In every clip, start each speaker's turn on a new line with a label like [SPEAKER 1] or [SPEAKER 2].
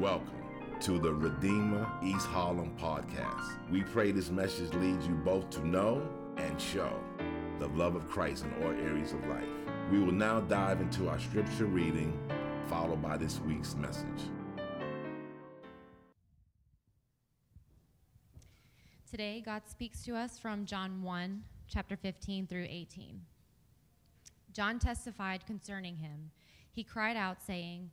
[SPEAKER 1] Welcome to the Redeemer East Harlem podcast. We pray this message leads you both to know and show the love of Christ in all areas of life. We will now dive into our scripture reading, followed by this week's message.
[SPEAKER 2] Today, God speaks to us from John 1, chapter 15 through 18. John testified concerning him. He cried out, saying,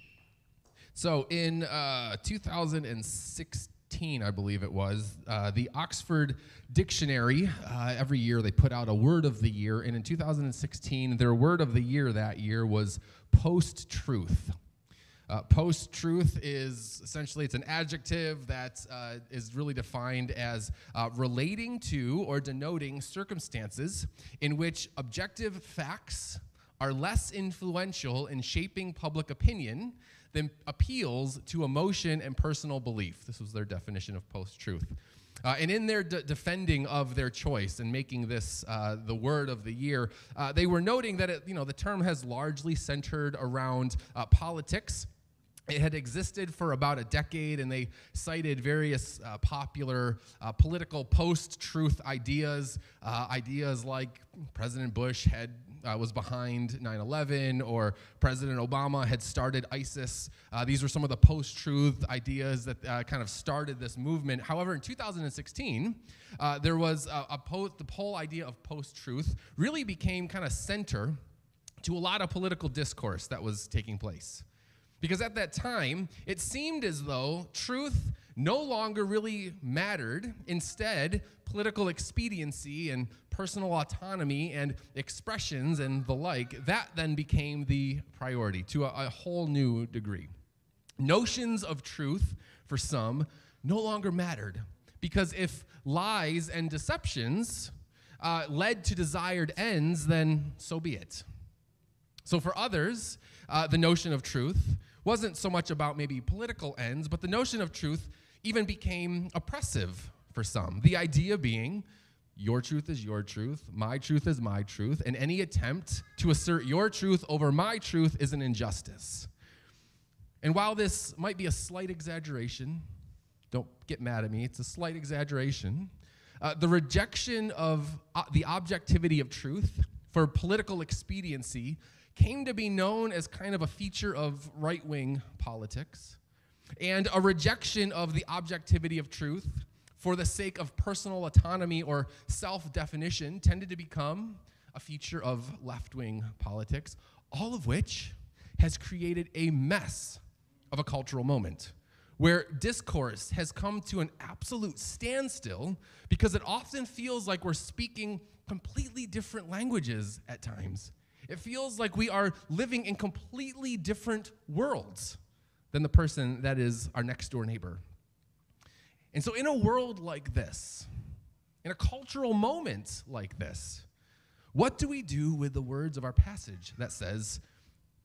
[SPEAKER 3] So in uh, 2016, I believe it was, uh, the Oxford Dictionary, uh, every year they put out a word of the year. And in 2016, their word of the year that year was post truth. Uh, post truth is essentially it's an adjective that uh, is really defined as uh, relating to or denoting circumstances in which objective facts are less influential in shaping public opinion than appeals to emotion and personal belief. This was their definition of post truth. Uh, and in their de- defending of their choice and making this uh, the word of the year, uh, they were noting that it, you know the term has largely centered around uh, politics it had existed for about a decade, and they cited various uh, popular uh, political post-truth ideas, uh, ideas like President Bush had uh, was behind 9/11, or President Obama had started ISIS. Uh, these were some of the post-truth ideas that uh, kind of started this movement. However, in 2016, there was a, a the whole idea of post-truth really became kind of center to a lot of political discourse that was taking place. Because at that time, it seemed as though truth no longer really mattered. Instead, political expediency and personal autonomy and expressions and the like, that then became the priority to a, a whole new degree. Notions of truth, for some, no longer mattered. Because if lies and deceptions uh, led to desired ends, then so be it. So for others, uh, the notion of truth wasn't so much about maybe political ends, but the notion of truth even became oppressive for some. The idea being, your truth is your truth, my truth is my truth, and any attempt to assert your truth over my truth is an injustice. And while this might be a slight exaggeration, don't get mad at me, it's a slight exaggeration. Uh, the rejection of uh, the objectivity of truth for political expediency came to be known as kind of a feature of right wing politics and a rejection of the objectivity of truth for the sake of personal autonomy or self definition tended to become a feature of left wing politics, all of which has created a mess of a cultural moment where discourse has come to an absolute standstill because it often feels like we're speaking completely different languages at times. It feels like we are living in completely different worlds than the person that is our next door neighbor. And so, in a world like this, in a cultural moment like this, what do we do with the words of our passage that says,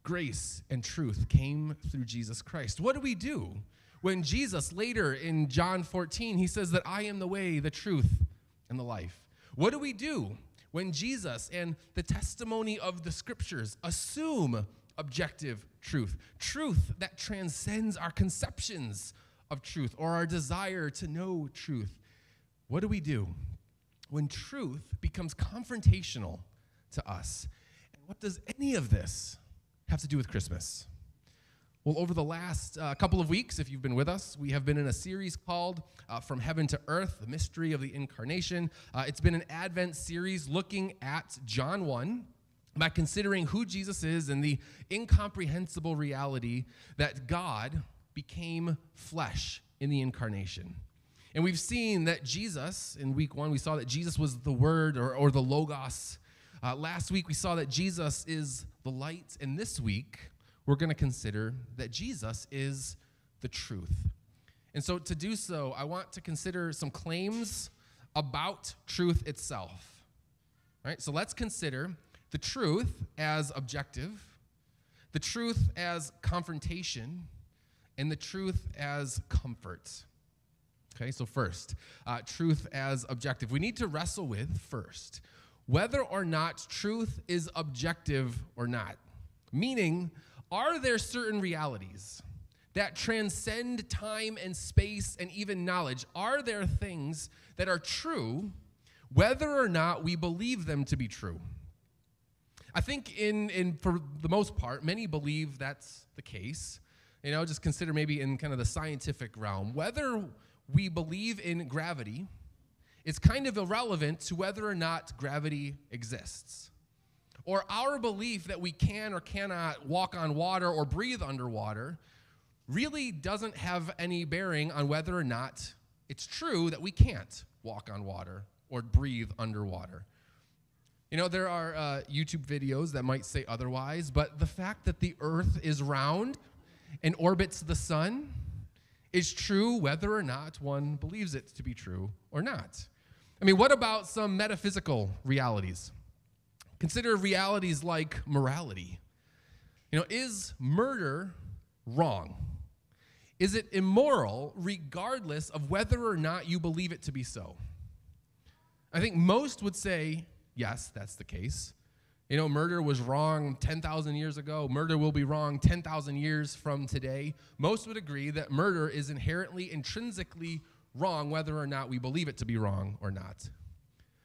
[SPEAKER 3] grace and truth came through Jesus Christ? What do we do when Jesus, later in John 14, he says that I am the way, the truth, and the life? What do we do when Jesus and the testimony of the scriptures assume objective truth, truth that transcends our conceptions of truth or our desire to know truth. What do we do when truth becomes confrontational to us? And what does any of this have to do with Christmas? Well, over the last uh, couple of weeks, if you've been with us, we have been in a series called uh, From Heaven to Earth The Mystery of the Incarnation. Uh, it's been an Advent series looking at John 1 by considering who Jesus is and the incomprehensible reality that God became flesh in the incarnation. And we've seen that Jesus, in week one, we saw that Jesus was the Word or, or the Logos. Uh, last week, we saw that Jesus is the light. And this week, we're going to consider that Jesus is the truth. And so, to do so, I want to consider some claims about truth itself. All right, so let's consider the truth as objective, the truth as confrontation, and the truth as comfort. Okay, so first, uh, truth as objective. We need to wrestle with first whether or not truth is objective or not. Meaning, are there certain realities that transcend time and space and even knowledge? Are there things that are true whether or not we believe them to be true? I think in, in for the most part, many believe that's the case. You know, just consider maybe in kind of the scientific realm. Whether we believe in gravity is kind of irrelevant to whether or not gravity exists. Or our belief that we can or cannot walk on water or breathe underwater really doesn't have any bearing on whether or not it's true that we can't walk on water or breathe underwater. You know, there are uh, YouTube videos that might say otherwise, but the fact that the earth is round and orbits the sun is true whether or not one believes it to be true or not. I mean, what about some metaphysical realities? Consider realities like morality. You know, is murder wrong? Is it immoral regardless of whether or not you believe it to be so? I think most would say, yes, that's the case. You know, murder was wrong 10,000 years ago. Murder will be wrong 10,000 years from today. Most would agree that murder is inherently, intrinsically wrong, whether or not we believe it to be wrong or not.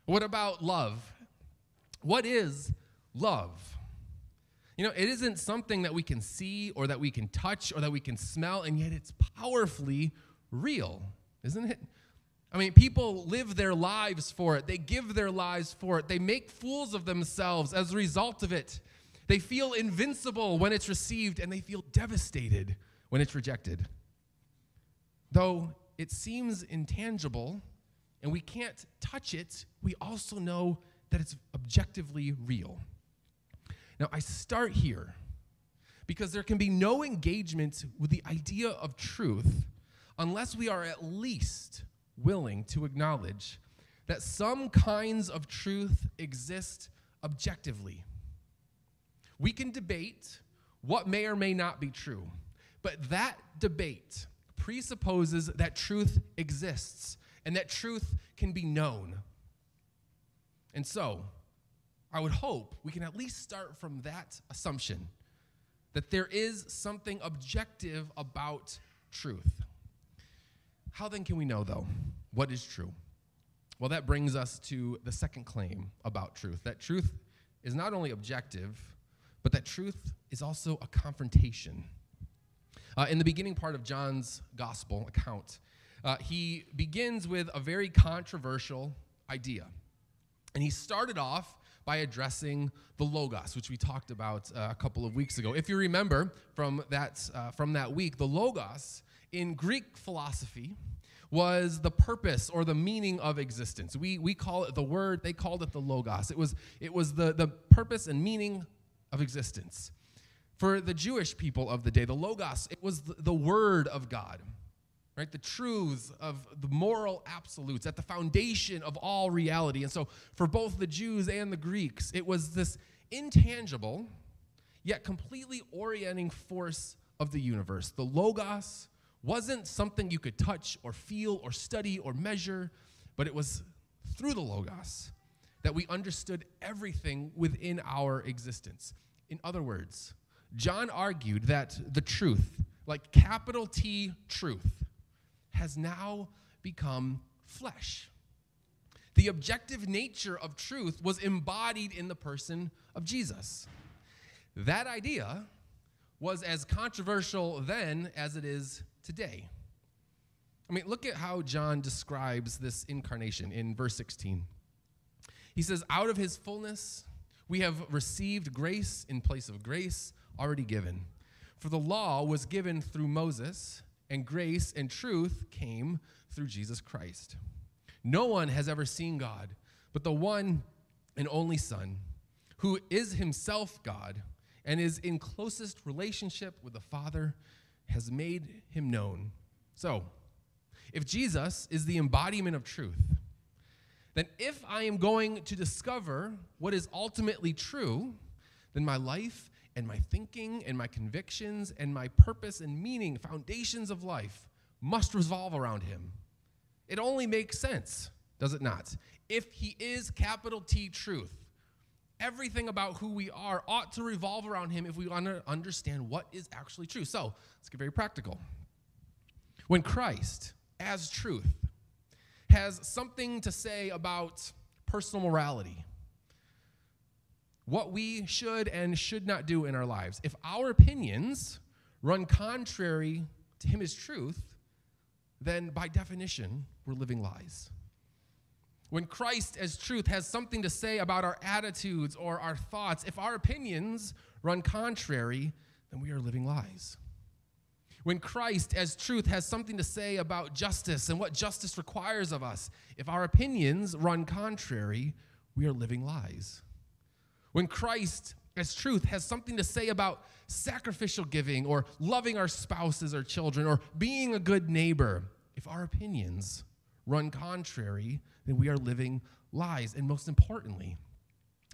[SPEAKER 3] What about love? What is love? You know, it isn't something that we can see or that we can touch or that we can smell, and yet it's powerfully real, isn't it? I mean, people live their lives for it. They give their lives for it. They make fools of themselves as a result of it. They feel invincible when it's received, and they feel devastated when it's rejected. Though it seems intangible and we can't touch it, we also know that it's objectively real. Now, I start here because there can be no engagement with the idea of truth unless we are at least willing to acknowledge that some kinds of truth exist objectively. We can debate what may or may not be true, but that debate presupposes that truth exists and that truth can be known. And so, I would hope we can at least start from that assumption that there is something objective about truth. How then can we know, though, what is true? Well, that brings us to the second claim about truth that truth is not only objective, but that truth is also a confrontation. Uh, in the beginning part of John's gospel account, uh, he begins with a very controversial idea. And he started off by addressing the logos, which we talked about uh, a couple of weeks ago. If you remember from that, uh, from that week, the logos in Greek philosophy was the purpose or the meaning of existence. We, we call it the word, they called it the logos. It was, it was the, the purpose and meaning of existence. For the Jewish people of the day, the Logos, it was the, the Word of God, right? The truths of the moral absolutes at the foundation of all reality. And so, for both the Jews and the Greeks, it was this intangible, yet completely orienting force of the universe. The Logos wasn't something you could touch or feel or study or measure, but it was through the Logos that we understood everything within our existence. In other words, John argued that the truth, like capital T truth, has now become flesh. The objective nature of truth was embodied in the person of Jesus. That idea was as controversial then as it is today. I mean, look at how John describes this incarnation in verse 16. He says, Out of his fullness, we have received grace in place of grace already given. For the law was given through Moses, and grace and truth came through Jesus Christ. No one has ever seen God, but the one and only Son, who is himself God and is in closest relationship with the Father, has made him known. So, if Jesus is the embodiment of truth, then if I am going to discover what is ultimately true, then my life and my thinking and my convictions and my purpose and meaning, foundations of life, must revolve around him. It only makes sense, does it not? If he is capital T truth, everything about who we are ought to revolve around him if we want to understand what is actually true. So let's get very practical. When Christ, as truth, has something to say about personal morality, what we should and should not do in our lives. If our opinions run contrary to Him as truth, then by definition, we're living lies. When Christ as truth has something to say about our attitudes or our thoughts, if our opinions run contrary, then we are living lies. When Christ as truth has something to say about justice and what justice requires of us, if our opinions run contrary, we are living lies. When Christ, as truth, has something to say about sacrificial giving or loving our spouses or children or being a good neighbor, if our opinions run contrary, then we are living lies. And most importantly,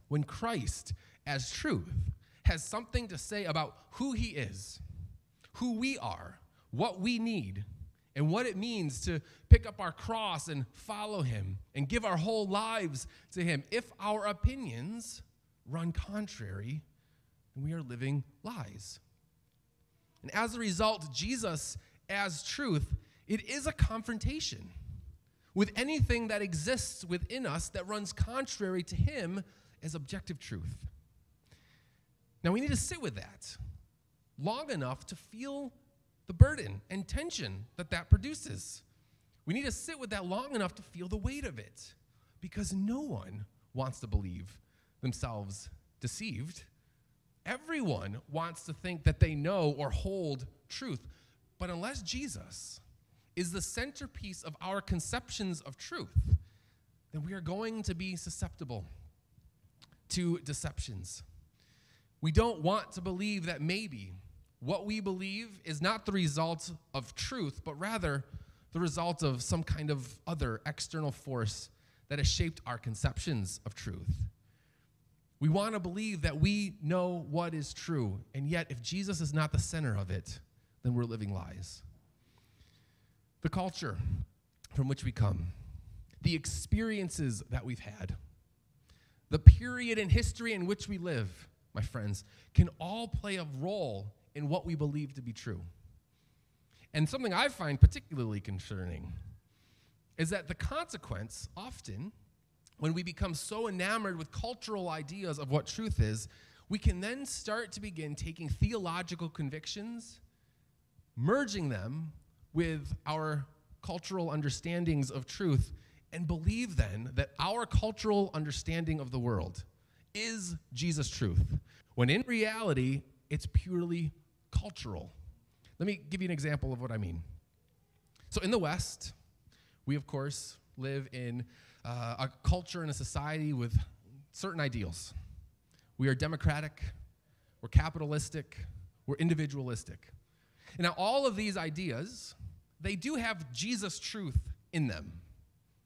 [SPEAKER 3] when Christ, as truth, has something to say about who he is, who we are, what we need, and what it means to pick up our cross and follow him and give our whole lives to him, if our opinions run contrary, and we are living lies. And as a result, Jesus, as truth, it is a confrontation with anything that exists within us that runs contrary to Him as objective truth. Now, we need to sit with that long enough to feel the burden and tension that that produces. We need to sit with that long enough to feel the weight of it because no one wants to believe themselves deceived. Everyone wants to think that they know or hold truth. But unless Jesus is the centerpiece of our conceptions of truth, then we are going to be susceptible to deceptions. We don't want to believe that maybe what we believe is not the result of truth, but rather the result of some kind of other external force that has shaped our conceptions of truth. We want to believe that we know what is true, and yet if Jesus is not the center of it, then we're living lies. The culture from which we come, the experiences that we've had, the period in history in which we live, my friends, can all play a role in what we believe to be true. And something I find particularly concerning is that the consequence often when we become so enamored with cultural ideas of what truth is, we can then start to begin taking theological convictions, merging them with our cultural understandings of truth, and believe then that our cultural understanding of the world is Jesus' truth, when in reality, it's purely cultural. Let me give you an example of what I mean. So, in the West, we of course live in uh, a culture and a society with certain ideals. We are democratic, we're capitalistic, we're individualistic. Now, all of these ideas, they do have Jesus truth in them.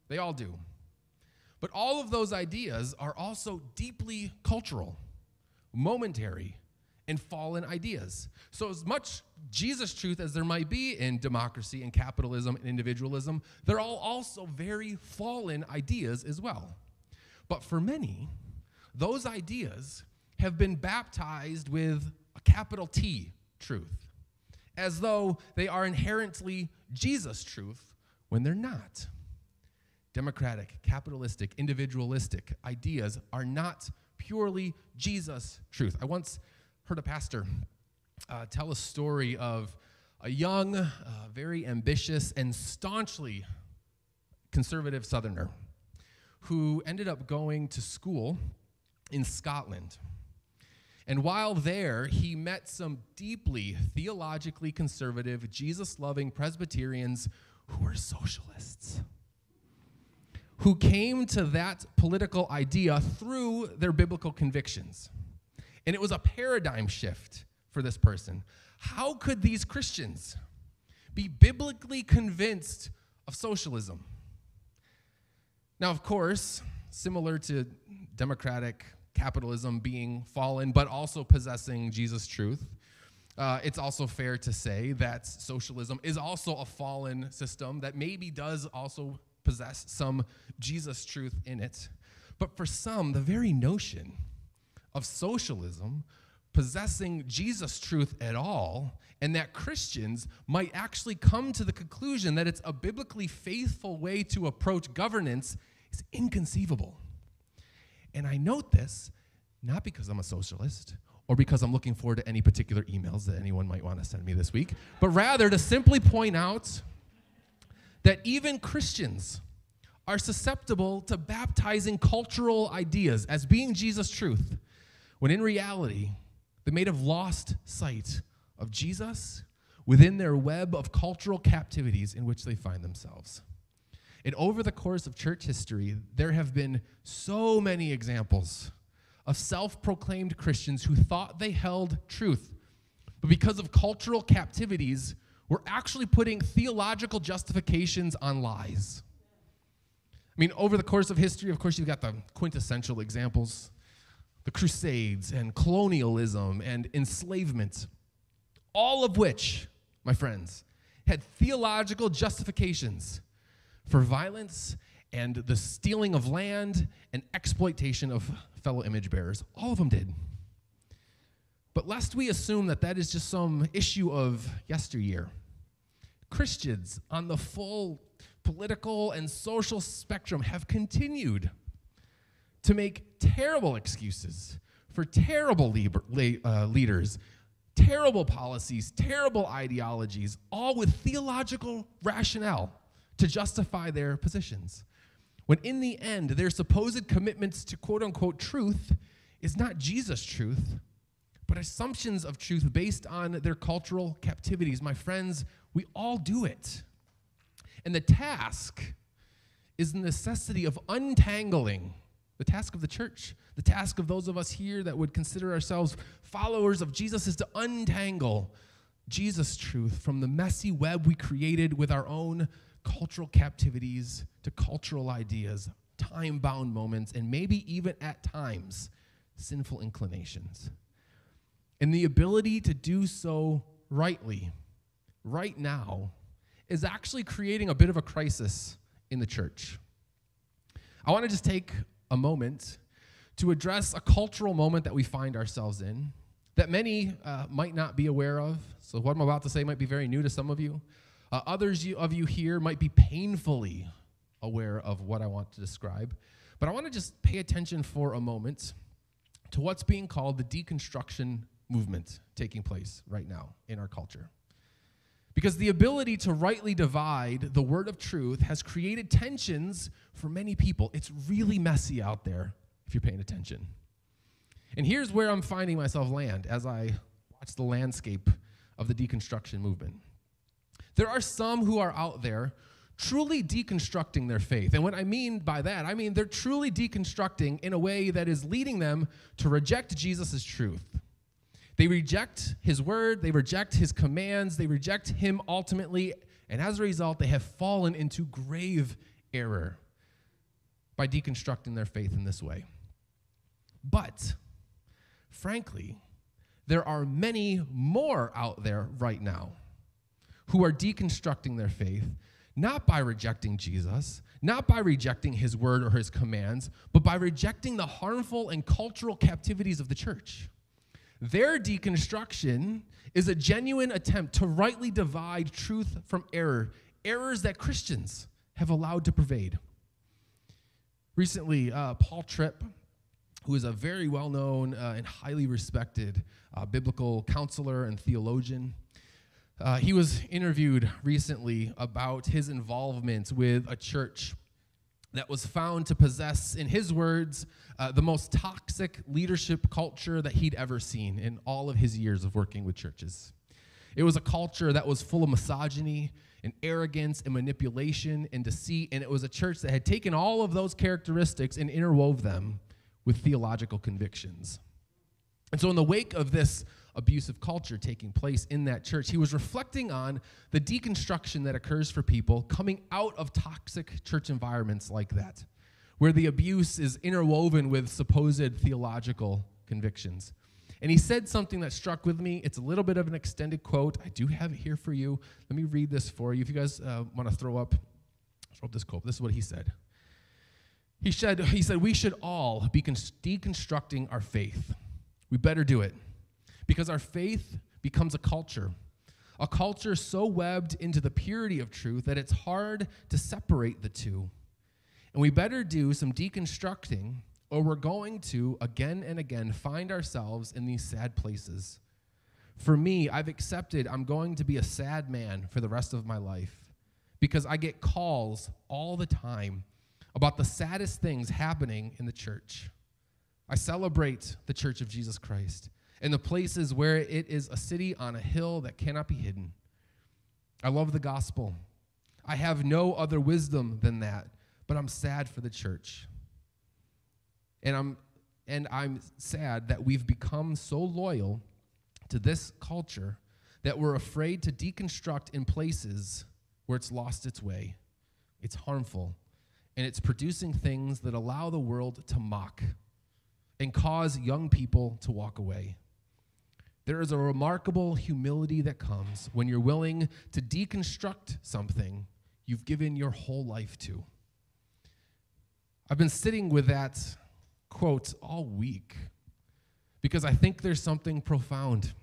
[SPEAKER 3] They all do. But all of those ideas are also deeply cultural, momentary, and fallen ideas. So, as much Jesus truth as there might be in democracy and capitalism and individualism, they're all also very fallen ideas as well. But for many, those ideas have been baptized with a capital T truth, as though they are inherently Jesus truth when they're not. Democratic, capitalistic, individualistic ideas are not purely Jesus truth. I once heard a pastor uh, tell a story of a young, uh, very ambitious, and staunchly conservative Southerner who ended up going to school in Scotland. And while there, he met some deeply theologically conservative, Jesus loving Presbyterians who were socialists, who came to that political idea through their biblical convictions. And it was a paradigm shift for this person. How could these Christians be biblically convinced of of socialism. Now, of course, similar to democratic capitalism being fallen, but also possessing Jesus' truth, uh, it's also fair to say that socialism is also a fallen system that maybe does also possess some Jesus truth in it. But for some, the very notion of socialism possessing Jesus truth at all, and that Christians might actually come to the conclusion that it's a biblically faithful way to approach governance is inconceivable. And I note this not because I'm a socialist or because I'm looking forward to any particular emails that anyone might want to send me this week, but rather to simply point out that even Christians are susceptible to baptizing cultural ideas as being Jesus' truth, when in reality, they may have lost sight of Jesus within their web of cultural captivities in which they find themselves. And over the course of church history, there have been so many examples of self proclaimed Christians who thought they held truth, but because of cultural captivities, were actually putting theological justifications on lies. I mean, over the course of history, of course, you've got the quintessential examples the Crusades and colonialism and enslavement, all of which, my friends, had theological justifications for violence and the stealing of land and exploitation of fellow image bearers. All of them did. But lest we assume that that is just some issue of yesteryear, Christians on the full political and social spectrum have continued to make terrible excuses for terrible uh, leaders, terrible policies, terrible ideologies, all with theological rationale to justify their positions. When in the end, their supposed commitments to quote unquote truth is not Jesus' truth, but assumptions of truth based on their cultural captivities. My friends, we all do it. And the task is the necessity of untangling the task of the church, the task of those of us here that would consider ourselves followers of Jesus, is to untangle Jesus' truth from the messy web we created with our own cultural captivities to cultural ideas, time bound moments, and maybe even at times, sinful inclinations. And the ability to do so rightly, right now, is actually creating a bit of a crisis in the church. I want to just take a moment to address a cultural moment that we find ourselves in that many uh, might not be aware of. So, what I'm about to say might be very new to some of you. Uh, others of you here might be painfully aware of what I want to describe. But I want to just pay attention for a moment to what's being called the deconstruction movement taking place right now in our culture. Because the ability to rightly divide the word of truth has created tensions for many people. It's really messy out there if you're paying attention. And here's where I'm finding myself land as I watch the landscape of the deconstruction movement. There are some who are out there truly deconstructing their faith. And what I mean by that, I mean they're truly deconstructing in a way that is leading them to reject Jesus' truth. They reject his word, they reject his commands, they reject him ultimately, and as a result, they have fallen into grave error by deconstructing their faith in this way. But, frankly, there are many more out there right now who are deconstructing their faith, not by rejecting Jesus, not by rejecting his word or his commands, but by rejecting the harmful and cultural captivities of the church. Their deconstruction is a genuine attempt to rightly divide truth from error, errors that Christians have allowed to pervade. Recently, uh, Paul Tripp, who is a very well known uh, and highly respected uh, biblical counselor and theologian, uh, he was interviewed recently about his involvement with a church that was found to possess, in his words, uh, the most toxic leadership culture that he'd ever seen in all of his years of working with churches. It was a culture that was full of misogyny and arrogance and manipulation and deceit, and it was a church that had taken all of those characteristics and interwove them with theological convictions. And so, in the wake of this abusive culture taking place in that church. He was reflecting on the deconstruction that occurs for people coming out of toxic church environments like that, where the abuse is interwoven with supposed theological convictions. And he said something that struck with me. It's a little bit of an extended quote. I do have it here for you. Let me read this for you. If you guys uh, want to throw up, throw up this quote. This is what he said. He said, he said, we should all be deconstructing our faith. We better do it because our faith becomes a culture, a culture so webbed into the purity of truth that it's hard to separate the two. And we better do some deconstructing or we're going to, again and again, find ourselves in these sad places. For me, I've accepted I'm going to be a sad man for the rest of my life because I get calls all the time about the saddest things happening in the church. I celebrate the Church of Jesus Christ and the places where it is a city on a hill that cannot be hidden. I love the gospel. I have no other wisdom than that, but I'm sad for the church. And I'm and I'm sad that we've become so loyal to this culture that we're afraid to deconstruct in places where it's lost its way. It's harmful and it's producing things that allow the world to mock and cause young people to walk away. There is a remarkable humility that comes when you're willing to deconstruct something you've given your whole life to. I've been sitting with that quote all week because I think there's something profound.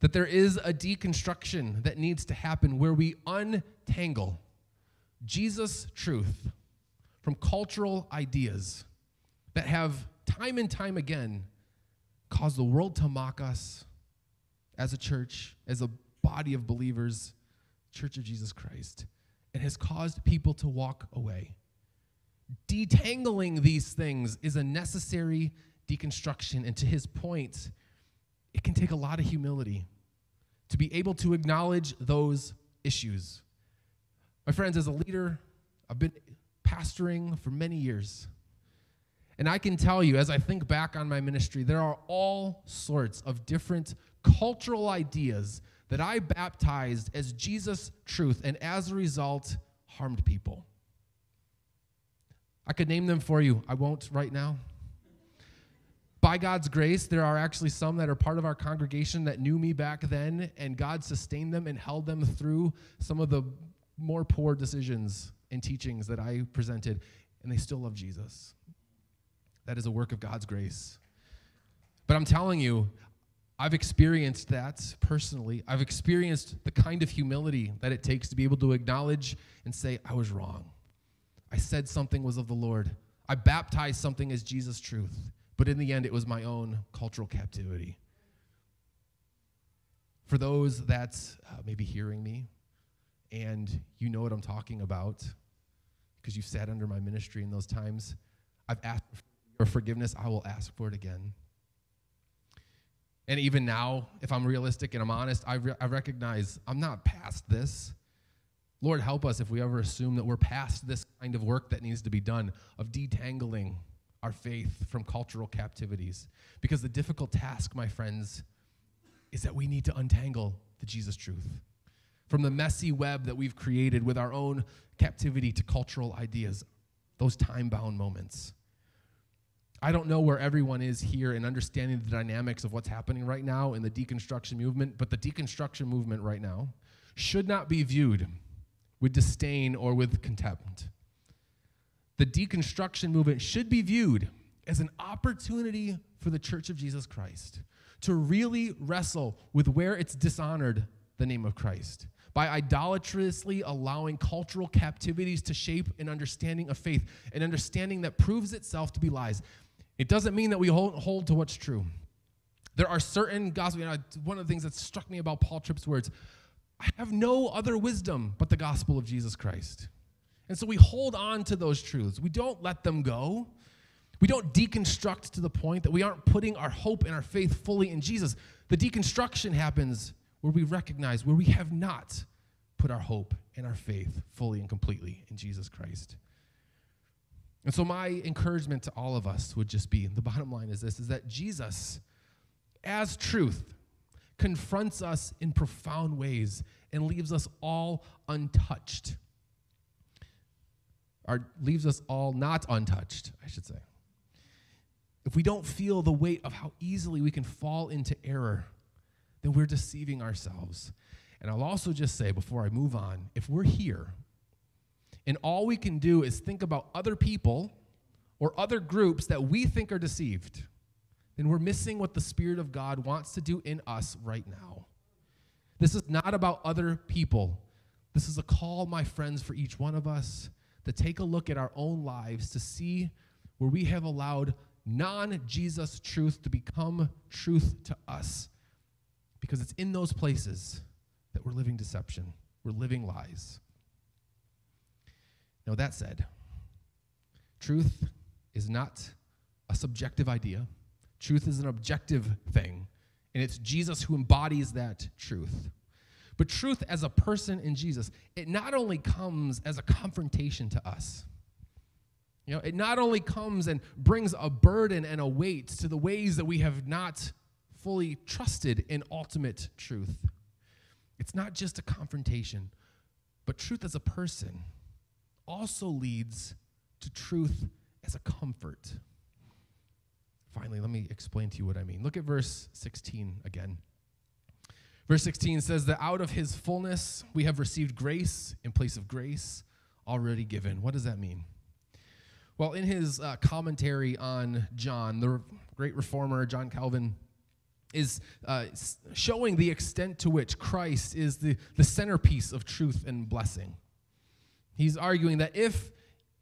[SPEAKER 3] That there is a deconstruction that needs to happen where we untangle Jesus' truth from cultural ideas that have time and time again caused the world to mock us as a church, as a body of believers, Church of Jesus Christ, and has caused people to walk away detangling these things is a necessary deconstruction. And to his point, it can take a lot of humility to be able to acknowledge those issues. My friends, as a leader, I've been pastoring for many years. And I can tell you, as I think back on my ministry, there are all sorts of different cultural ideas that I baptized as Jesus' truth, and as a result, harmed people. I could name them for you. I won't right now. By God's grace, there are actually some that are part of our congregation that knew me back then, and God sustained them and held them through some of the more poor decisions and teachings that I presented, and they still love Jesus. That is a work of God's grace. But I'm telling you, I've experienced that personally. I've experienced the kind of humility that it takes to be able to acknowledge and say, I was wrong. I said something was of the Lord. I baptized something as Jesus' truth. But in the end, it was my own cultural captivity. For those that uh, may be hearing me and you know what I'm talking about because you've sat under my ministry in those times, I've asked for forgiveness. I will ask for it again. And even now, if I'm realistic and I'm honest, I, re- I recognize I'm not past this. Lord, help us if we ever assume that we're past this kind of work that needs to be done of detangling our faith from cultural captivities. Because the difficult task, my friends, is that we need to untangle the Jesus truth from the messy web that we've created with our own captivity to cultural ideas, those time bound moments. I don't know where everyone is here in understanding the dynamics of what's happening right now in the deconstruction movement, but the deconstruction movement right now should not be viewed with disdain or with contempt. The deconstruction movement should be viewed as an opportunity for the Church of Jesus Christ to really wrestle with where it's dishonored the name of Christ by idolatrously allowing cultural captivities to shape an understanding of faith, an understanding that proves itself to be lies. It doesn't mean that we hold, hold to what's true. There are certain gospel, you know, one of the things that struck me about Paul Tripp's words I have no other wisdom but the gospel of Jesus Christ. And so we hold on to those truths. We don't let them go. We don't deconstruct to the point that we aren't putting our hope and our faith fully in Jesus. The deconstruction happens where we recognize where we have not put our hope and our faith fully and completely in Jesus Christ. And so my encouragement to all of us would just be the bottom line is this is that Jesus as truth confronts us in profound ways and leaves us all untouched. Or leaves us all not untouched, I should say. If we don't feel the weight of how easily we can fall into error, then we're deceiving ourselves. And I'll also just say before I move on if we're here and all we can do is think about other people or other groups that we think are deceived, then we're missing what the Spirit of God wants to do in us right now. This is not about other people. This is a call, my friends, for each one of us to take a look at our own lives to see where we have allowed non Jesus truth to become truth to us. Because it's in those places that we're living deception, we're living lies. Now, that said, truth is not a subjective idea, truth is an objective thing, and it's Jesus who embodies that truth. But truth as a person in Jesus, it not only comes as a confrontation to us. You know, it not only comes and brings a burden and a weight to the ways that we have not fully trusted in ultimate truth. It's not just a confrontation, but truth as a person also leads to truth as a comfort. Finally, let me explain to you what I mean. Look at verse 16 again. Verse 16 says that out of his fullness we have received grace in place of grace already given. What does that mean? Well, in his uh, commentary on John, the great reformer, John Calvin, is uh, showing the extent to which Christ is the, the centerpiece of truth and blessing. He's arguing that if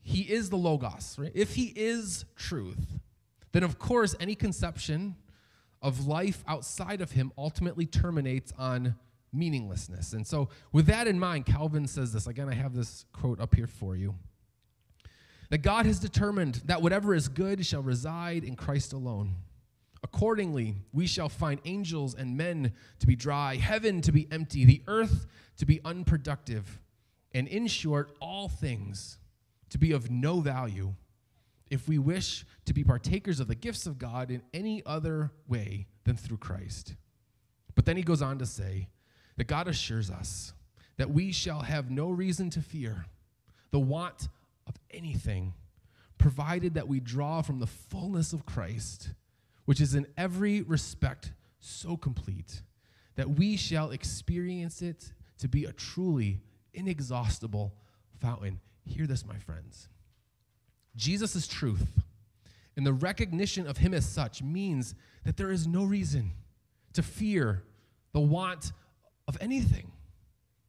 [SPEAKER 3] he is the Logos, right, if he is truth, then of course any conception of life outside of him ultimately terminates on meaninglessness. And so, with that in mind, Calvin says this. Again, I have this quote up here for you. That God has determined that whatever is good shall reside in Christ alone. Accordingly, we shall find angels and men to be dry, heaven to be empty, the earth to be unproductive, and in short, all things to be of no value if we wish to be partakers of the gifts of God in any other way than through Christ. But then he goes on to say that God assures us that we shall have no reason to fear the want of anything, provided that we draw from the fullness of Christ, which is in every respect so complete that we shall experience it to be a truly inexhaustible fountain. Hear this, my friends. Jesus is truth, and the recognition of him as such means that there is no reason to fear the want of anything.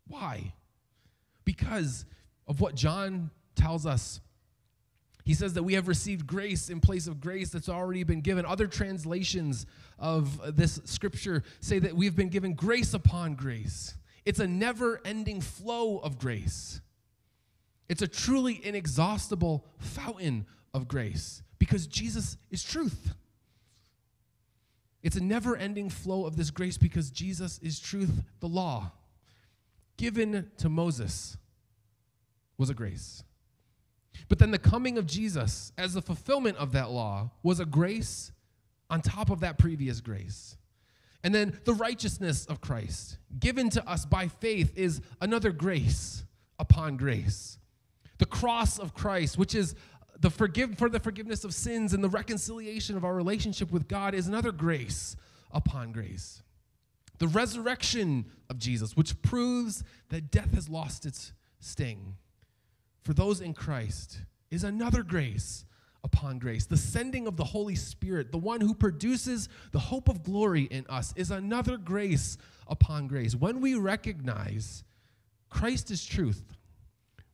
[SPEAKER 3] Why? Because of what John tells us. He says that we have received grace in place of grace that's already been given. Other translations of this scripture say that we've been given grace upon grace. It's a never ending flow of grace. It's a truly inexhaustible fountain of grace because Jesus is truth. It's a never ending flow of this grace because Jesus is truth. The law given to Moses was a grace. But then the coming of Jesus as the fulfillment of that law was a grace on top of that previous grace. And then the righteousness of Christ, given to us by faith, is another grace upon grace. The cross of Christ, which is the forgive for the forgiveness of sins and the reconciliation of our relationship with God, is another grace upon grace. The resurrection of Jesus, which proves that death has lost its sting for those in Christ, is another grace upon grace. The sending of the Holy Spirit, the one who produces the hope of glory in us, is another grace upon grace. When we recognize Christ is truth,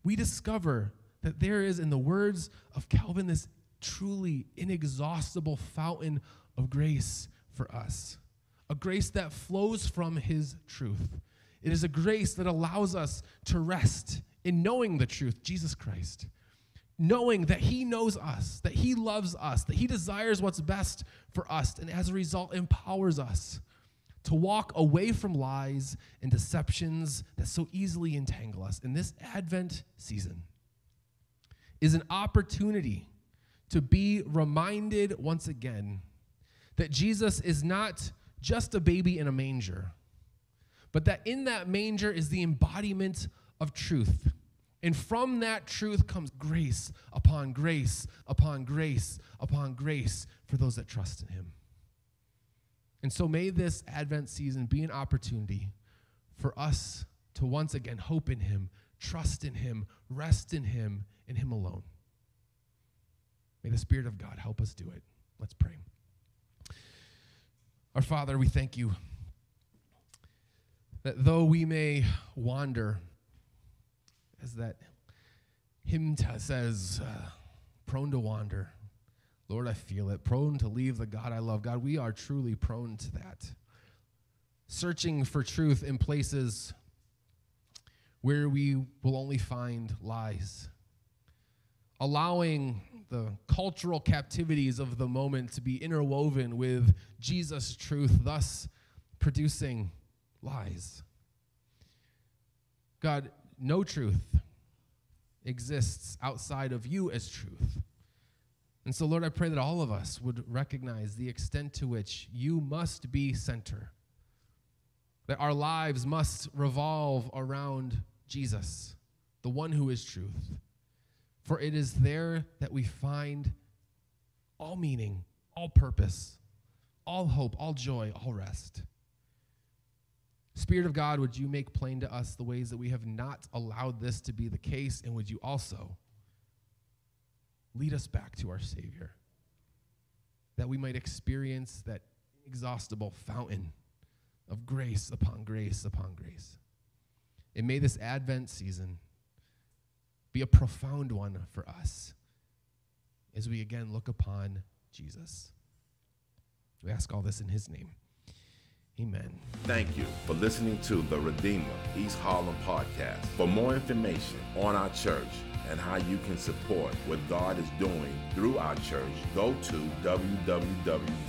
[SPEAKER 3] we discover that there is, in the words of Calvin, this truly inexhaustible fountain of grace for us. A grace that flows from his truth. It is a grace that allows us to rest in knowing the truth, Jesus Christ knowing that He knows us, that He loves us, that He desires what's best for us, and as a result, empowers us to walk away from lies and deceptions that so easily entangle us. And this Advent season is an opportunity to be reminded once again that Jesus is not just a baby in a manger, but that in that manger is the embodiment of truth. And from that truth comes grace upon grace upon grace upon grace for those that trust in him. And so may this Advent season be an opportunity for us to once again hope in him, trust in him, rest in him, in him alone. May the Spirit of God help us do it. Let's pray. Our Father, we thank you that though we may wander, as that hymn says, uh, prone to wander, Lord, I feel it, prone to leave the God I love. God, we are truly prone to that. Searching for truth in places where we will only find lies. Allowing the cultural captivities of the moment to be interwoven with Jesus' truth, thus producing lies. God, no truth exists outside of you as truth. And so, Lord, I pray that all of us would recognize the extent to which you must be center, that our lives must revolve around Jesus, the one who is truth. For it is there that we find all meaning, all purpose, all hope, all joy, all rest. Spirit of God, would you make plain to us the ways that we have not allowed this to be the case, and would you also lead us back to our Savior, that we might experience that inexhaustible fountain of grace upon grace upon grace. And may this Advent season be a profound one for us as we again look upon Jesus. We ask all this in his name. Amen.
[SPEAKER 1] Thank you for listening to the Redeemer East Harlem podcast. For more information on our church and how you can support what God is doing through our church, go to www.reh.nyc.